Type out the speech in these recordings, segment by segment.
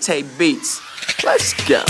Tay Beats. Let's go.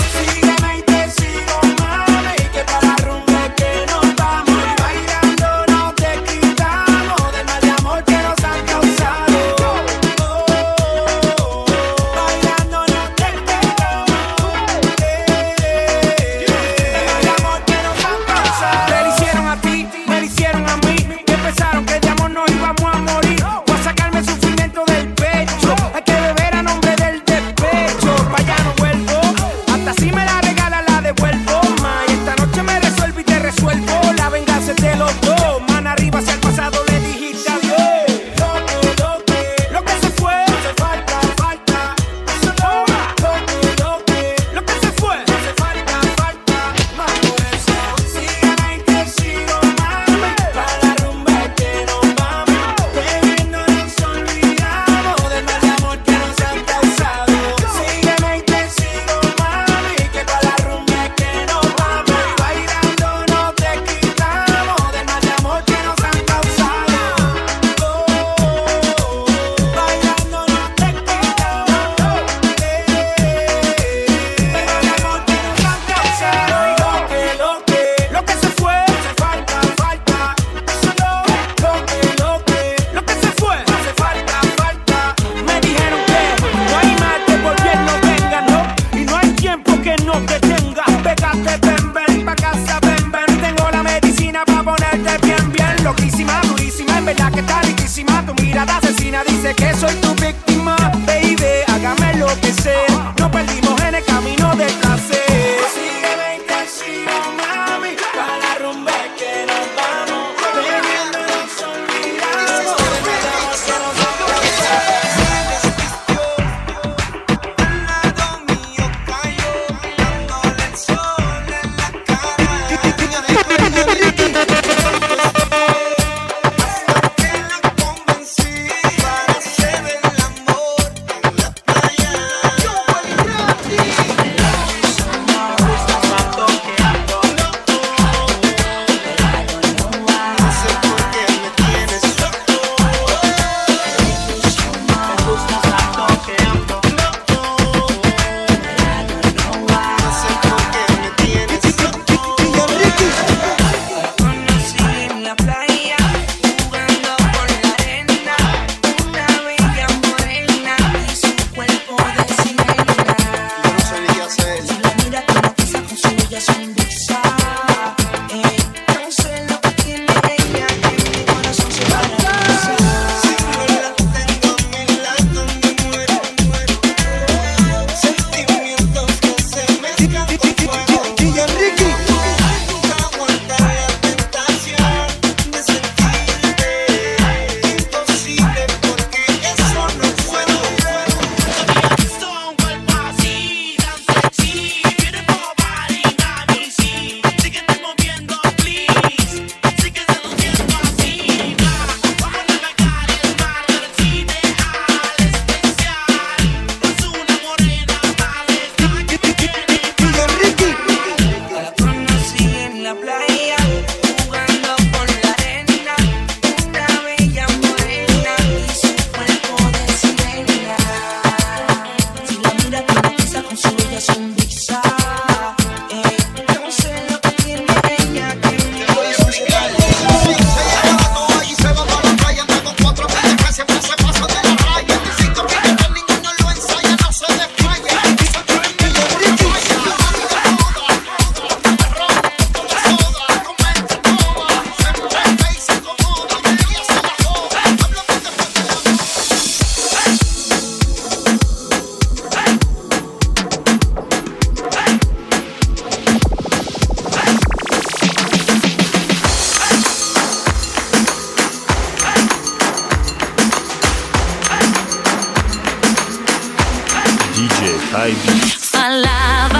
Falava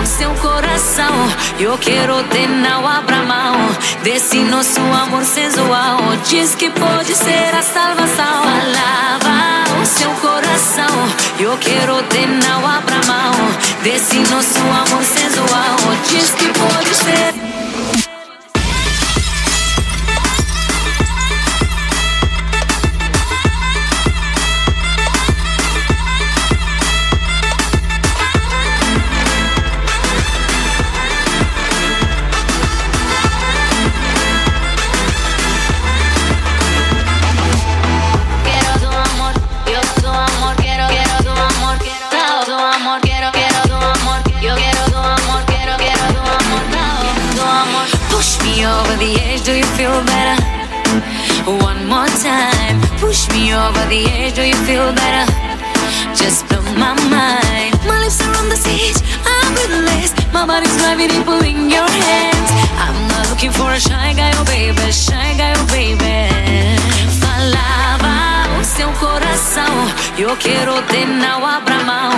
o seu coração. Eu quero ter não abra mão desse nosso amor sensual. Diz que pode ser a salvação. Falava o seu coração. Eu quero ter não abra mão desse nosso amor sensual. Diz que pode ser. Me over the edge, do you feel better? One more time, push me over the edge, do you feel better? Just blow my mind. My lips are on the stage, I'm breathless. My body's gravity pulling your hands. I'm not looking for a shy guy, oh baby, shy guy, oh baby. Falava o seu coração, eu quero ter não abra mão.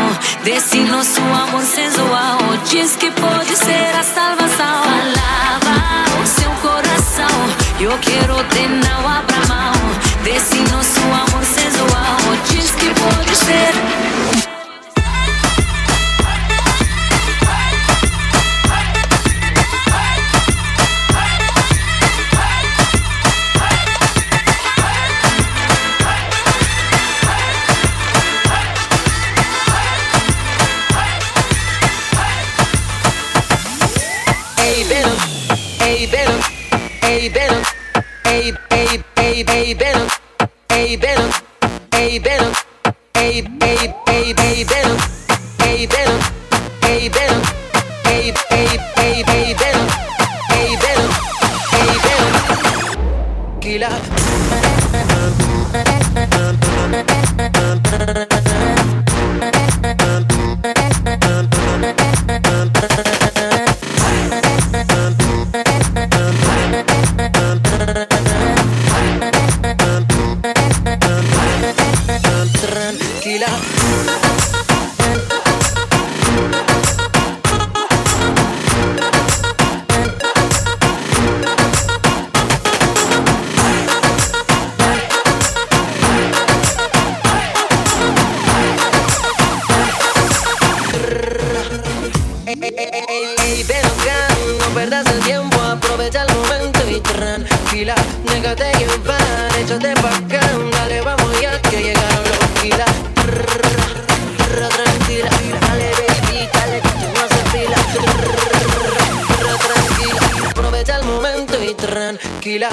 Desse nosso amor sensual, diz que pode ser a salvação. Falava eu quero ter não abra mão. Desse nosso amor sensual, diz que pode ser. Hey, Venom. Hey, hey, hey, hey, Venom. Hey, Venom. Hey, Venom. Hey, hey, hey, hey, Venom. Hey, Venom. Hey, Venom. Hey, hey, hey. que vamos ya que llegaron los filas. Tranquila, dale baby, dale que no haces fila. Tranquila, aprovecha el momento y tranquila.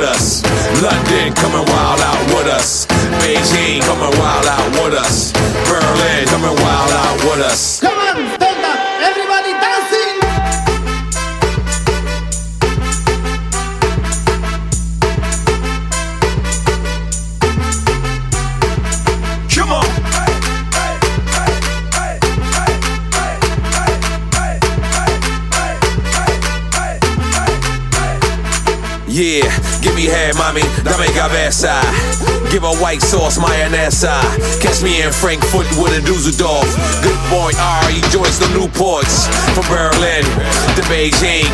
with us. London coming wild out with us. Beijing coming cabeça. Give a white sauce mayonnaise. Catch me in Frankfurt with a Dusseldorf. Good boy R, he joins the Newports. From Berlin to Beijing.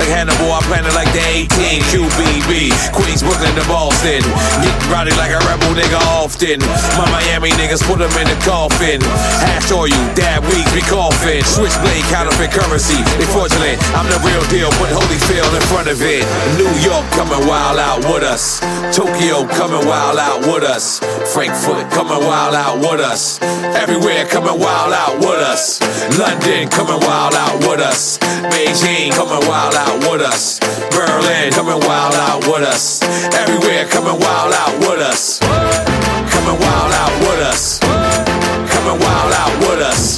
Like Hannibal, I plan it like the 18. QBB. Queens, Brooklyn to Boston. Get rowdy like a rebel nigga often. My Miami niggas put them in the coffin. Hash oil, dab weeds, be coughing. Switchblade, counterfeit currency. They fraudulent. I'm the real deal, put Holyfield in front of it. New York coming wild out with us. Tokyo coming wild out with us. Frankfurt coming wild out with us. Everywhere coming wild out with us. London coming wild out with us. Beijing coming wild out with us. Berlin coming wild out with us. Everywhere coming wild out with us. Coming wild out with us. Coming wild out with us.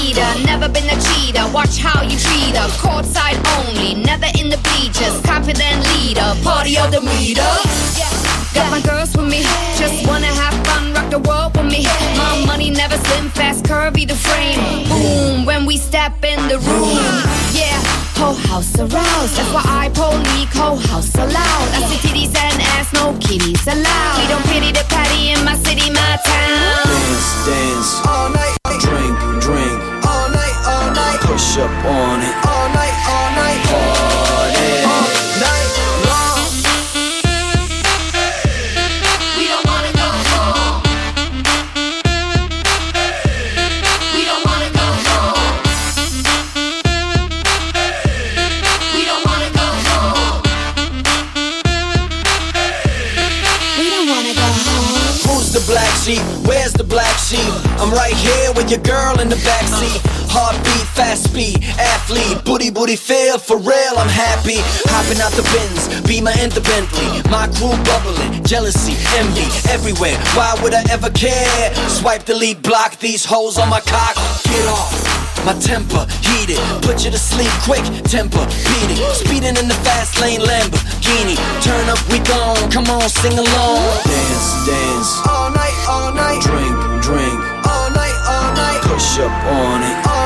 Leader, never been a cheater. Watch how you treat her. Courtside only, never in the bleachers. Confident leader, party of the meter. Got my girls with me, just wanna have fun, rock the world with me. My money never slim, fast, curvy the frame. Boom, when we step in the room, yeah. Whole house aroused, that's why I police whole house allowed. I see titties and ass, no kitties allowed. We don't pity the patty in my city, my town. Dance, dance. All night, Drink, drink. On it. all night, all night, Party. all night long. We don't wanna go home. We don't wanna go home. We don't wanna go home. We don't wanna go home. Who's the black sheep? Where's the black sheep? I'm right here with your girl in the backseat. Fast speed, athlete, booty booty feel for real. I'm happy, hopping out the bins, Beamer and the Bentley. My crew bubbling, jealousy, envy everywhere. Why would I ever care? Swipe, delete, block these holes on my cock. Get off. My temper heated, put you to sleep quick. Temper beating, speeding in the fast lane Lamborghini. Turn up, we gone. Come on, sing along. Dance, dance. All night, all night, Drink, drink. all night, all night, Push up on it. all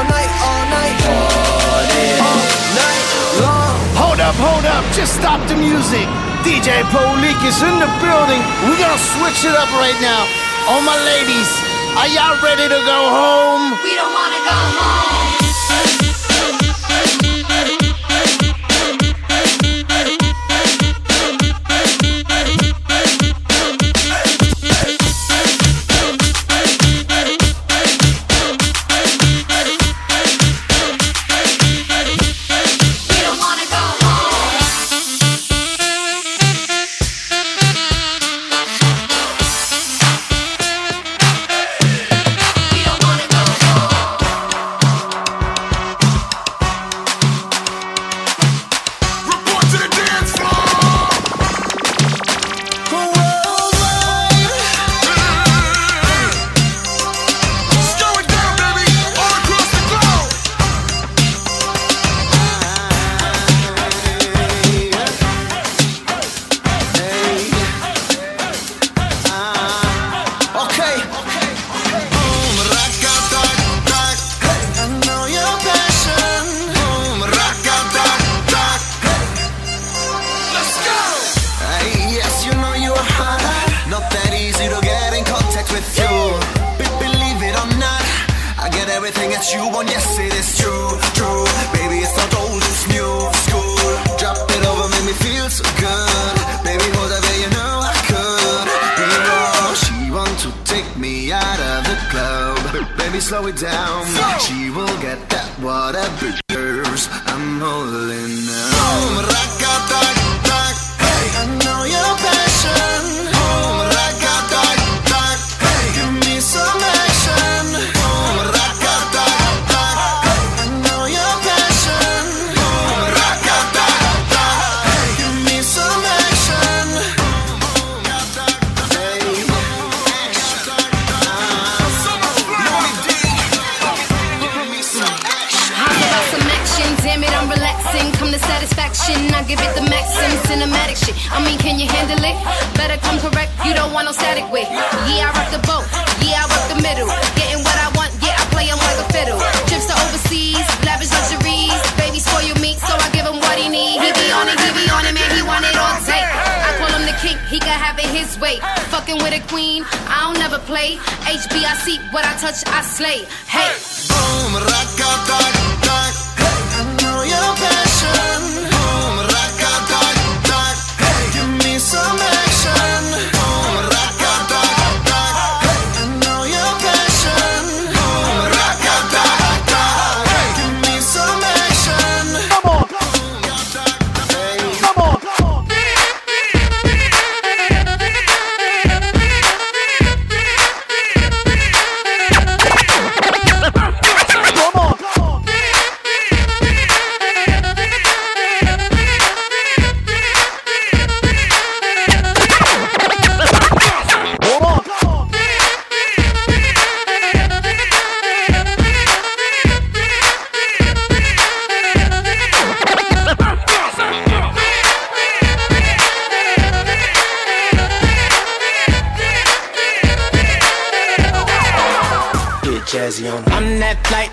up, hold up, just stop the music. DJ Polik is in the building. We're gonna switch it up right now. All my ladies, are y'all ready to go home? We don't wanna go home. Slow it down. She will get that whatever deserves. I'm holding. Can have it his way. Fucking with a queen. I don't never play. HBIC, what I touch, I slay. Hey. Boom, rock-a-dock-dock. Hey, I know your passion.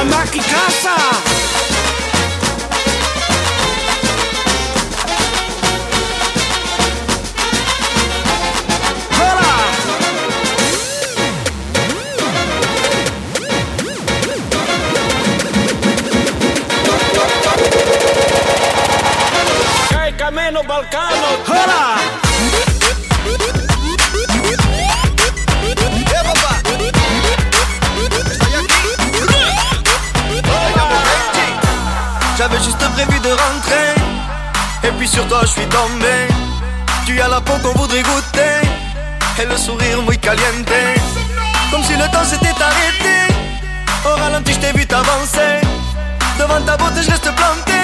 almanac caça qu'on voudrait goûter. Et le sourire muy caliente. Comme si le temps s'était arrêté. Au ralenti je t'ai vu t'avancer. Devant ta beauté je reste planté.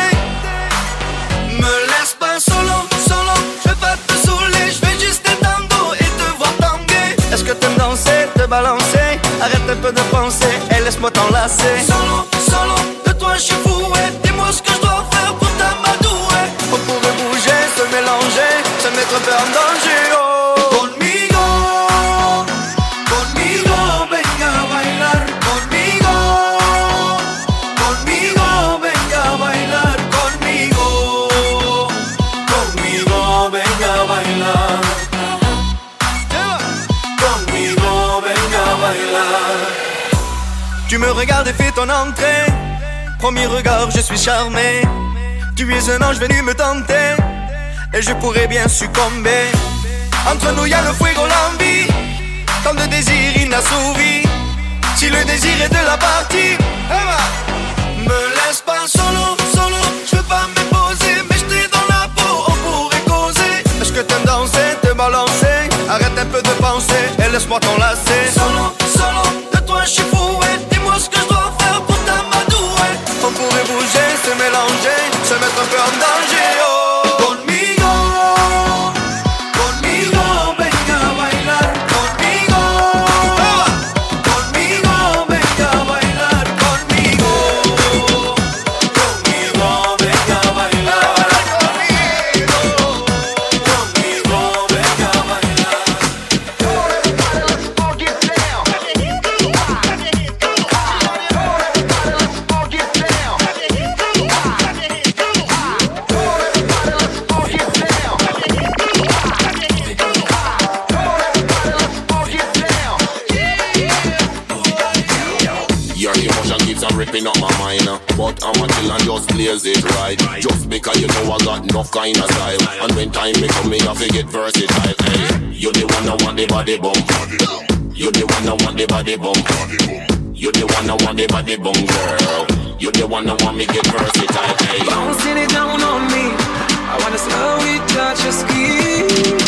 Me laisse pas solo, solo. Je vais pas te saouler, je vais juste dos Et te voir tanguer. Est-ce que t'aimes danser, te balancer? Arrête un peu de penser et laisse-moi t'enlacer. Solo, Premier regard, je suis charmé. Tu es un ange venu me tenter. Et je pourrais bien succomber. Entre nous y'a le fuego, l'envie. Tant de désir inassouvi Si le désir est de la partie eh ben, Me laisse pas solo, solo. Je veux pas me poser Mais j'étais dans la peau, on pourrait causer. Est-ce que t'aimes danser, te balancer? Arrête un peu de penser et laisse-moi t'enlacer body, body, bum girl. You the one that want me get versatile. Hey. Bouncing it down on me. I wanna slow it, touch your skin.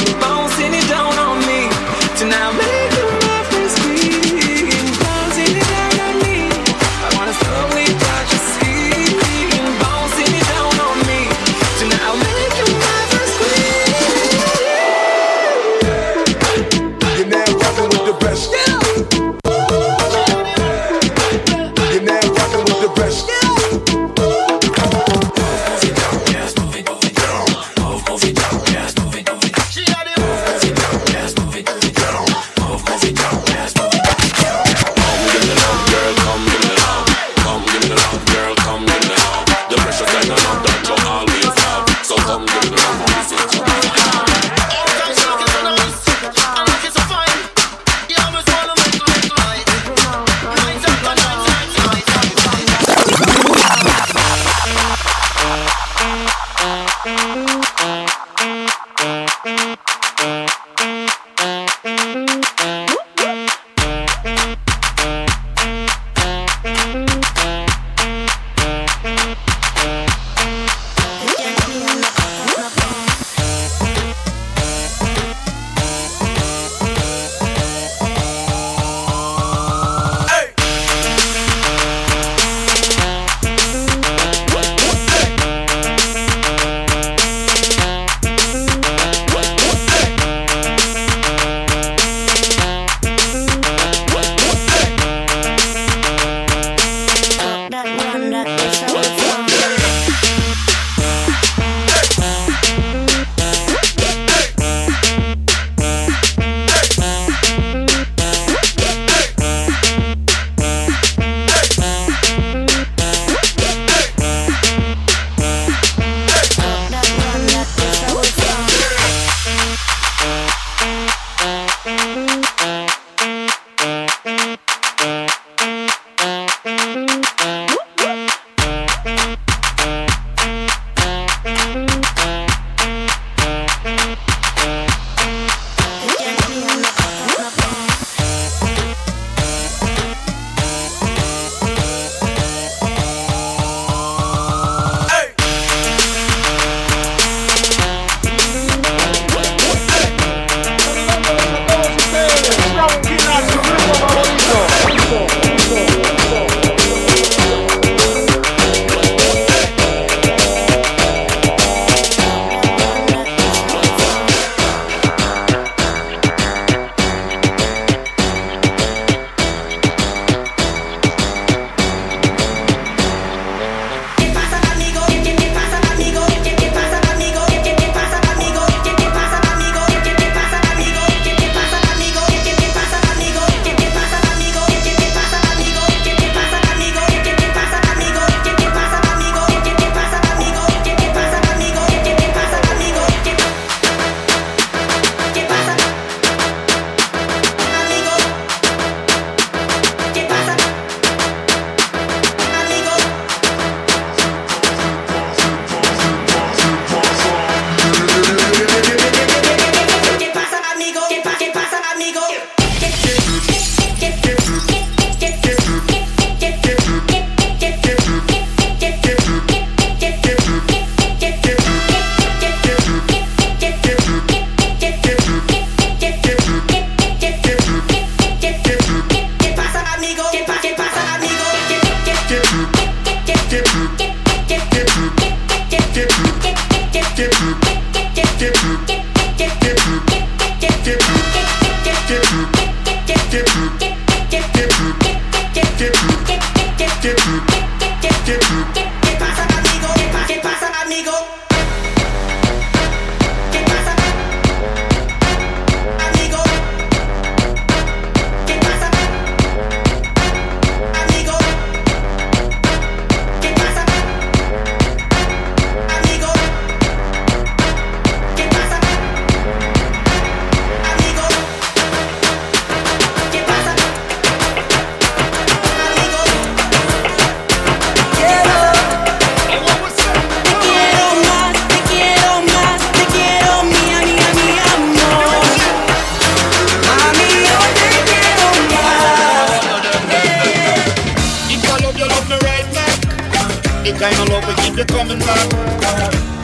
the kind of love we keep you coming back.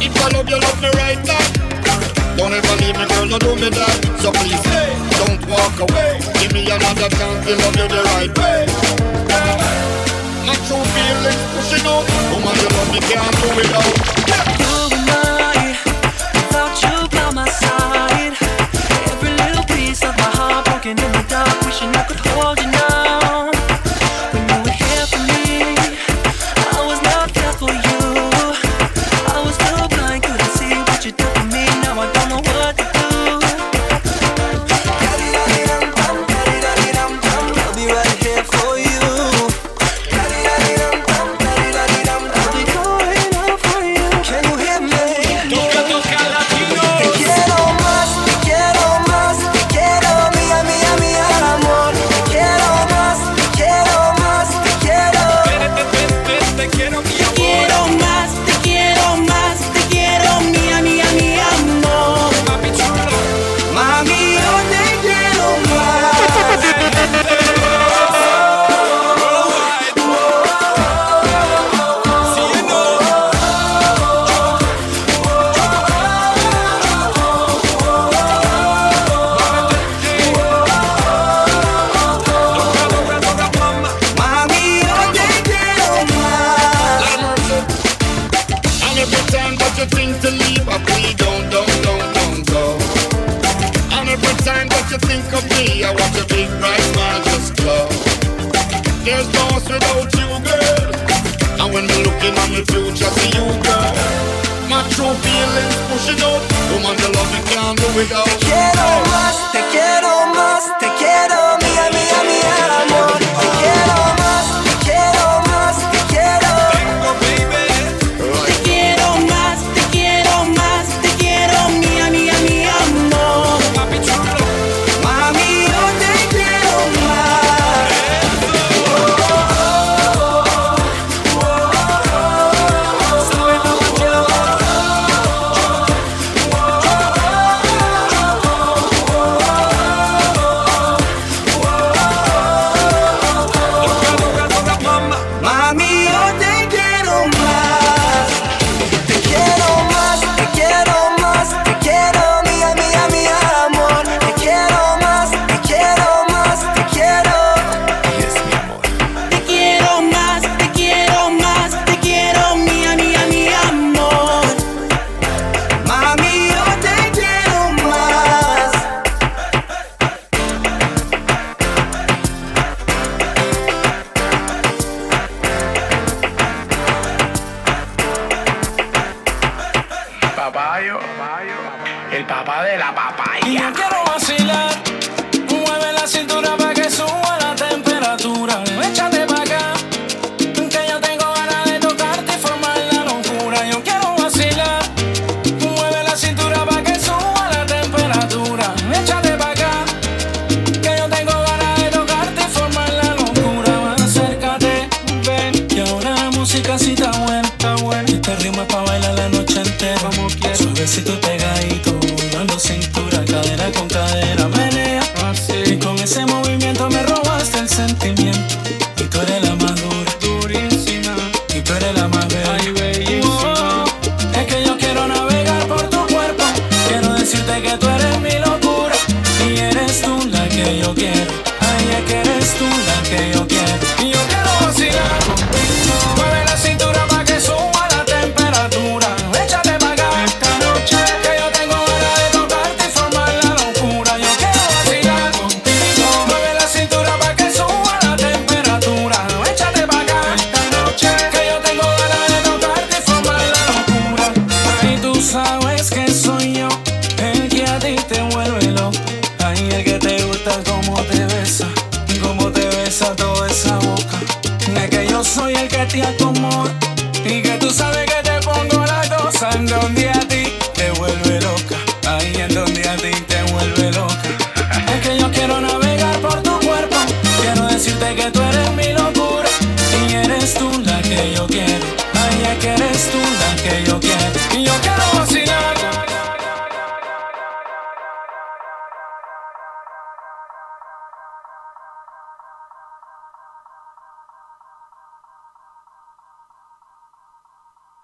If I love you, love me right back. Don't ever leave me, girl, no do me that. So please, hey, don't walk away. Give me another chance, to love you the right way. Not true feelings pushing out. Woman, you love me, can't do without. Yeah. papayo, el papá de la papaya. Y yo quiero vacilar.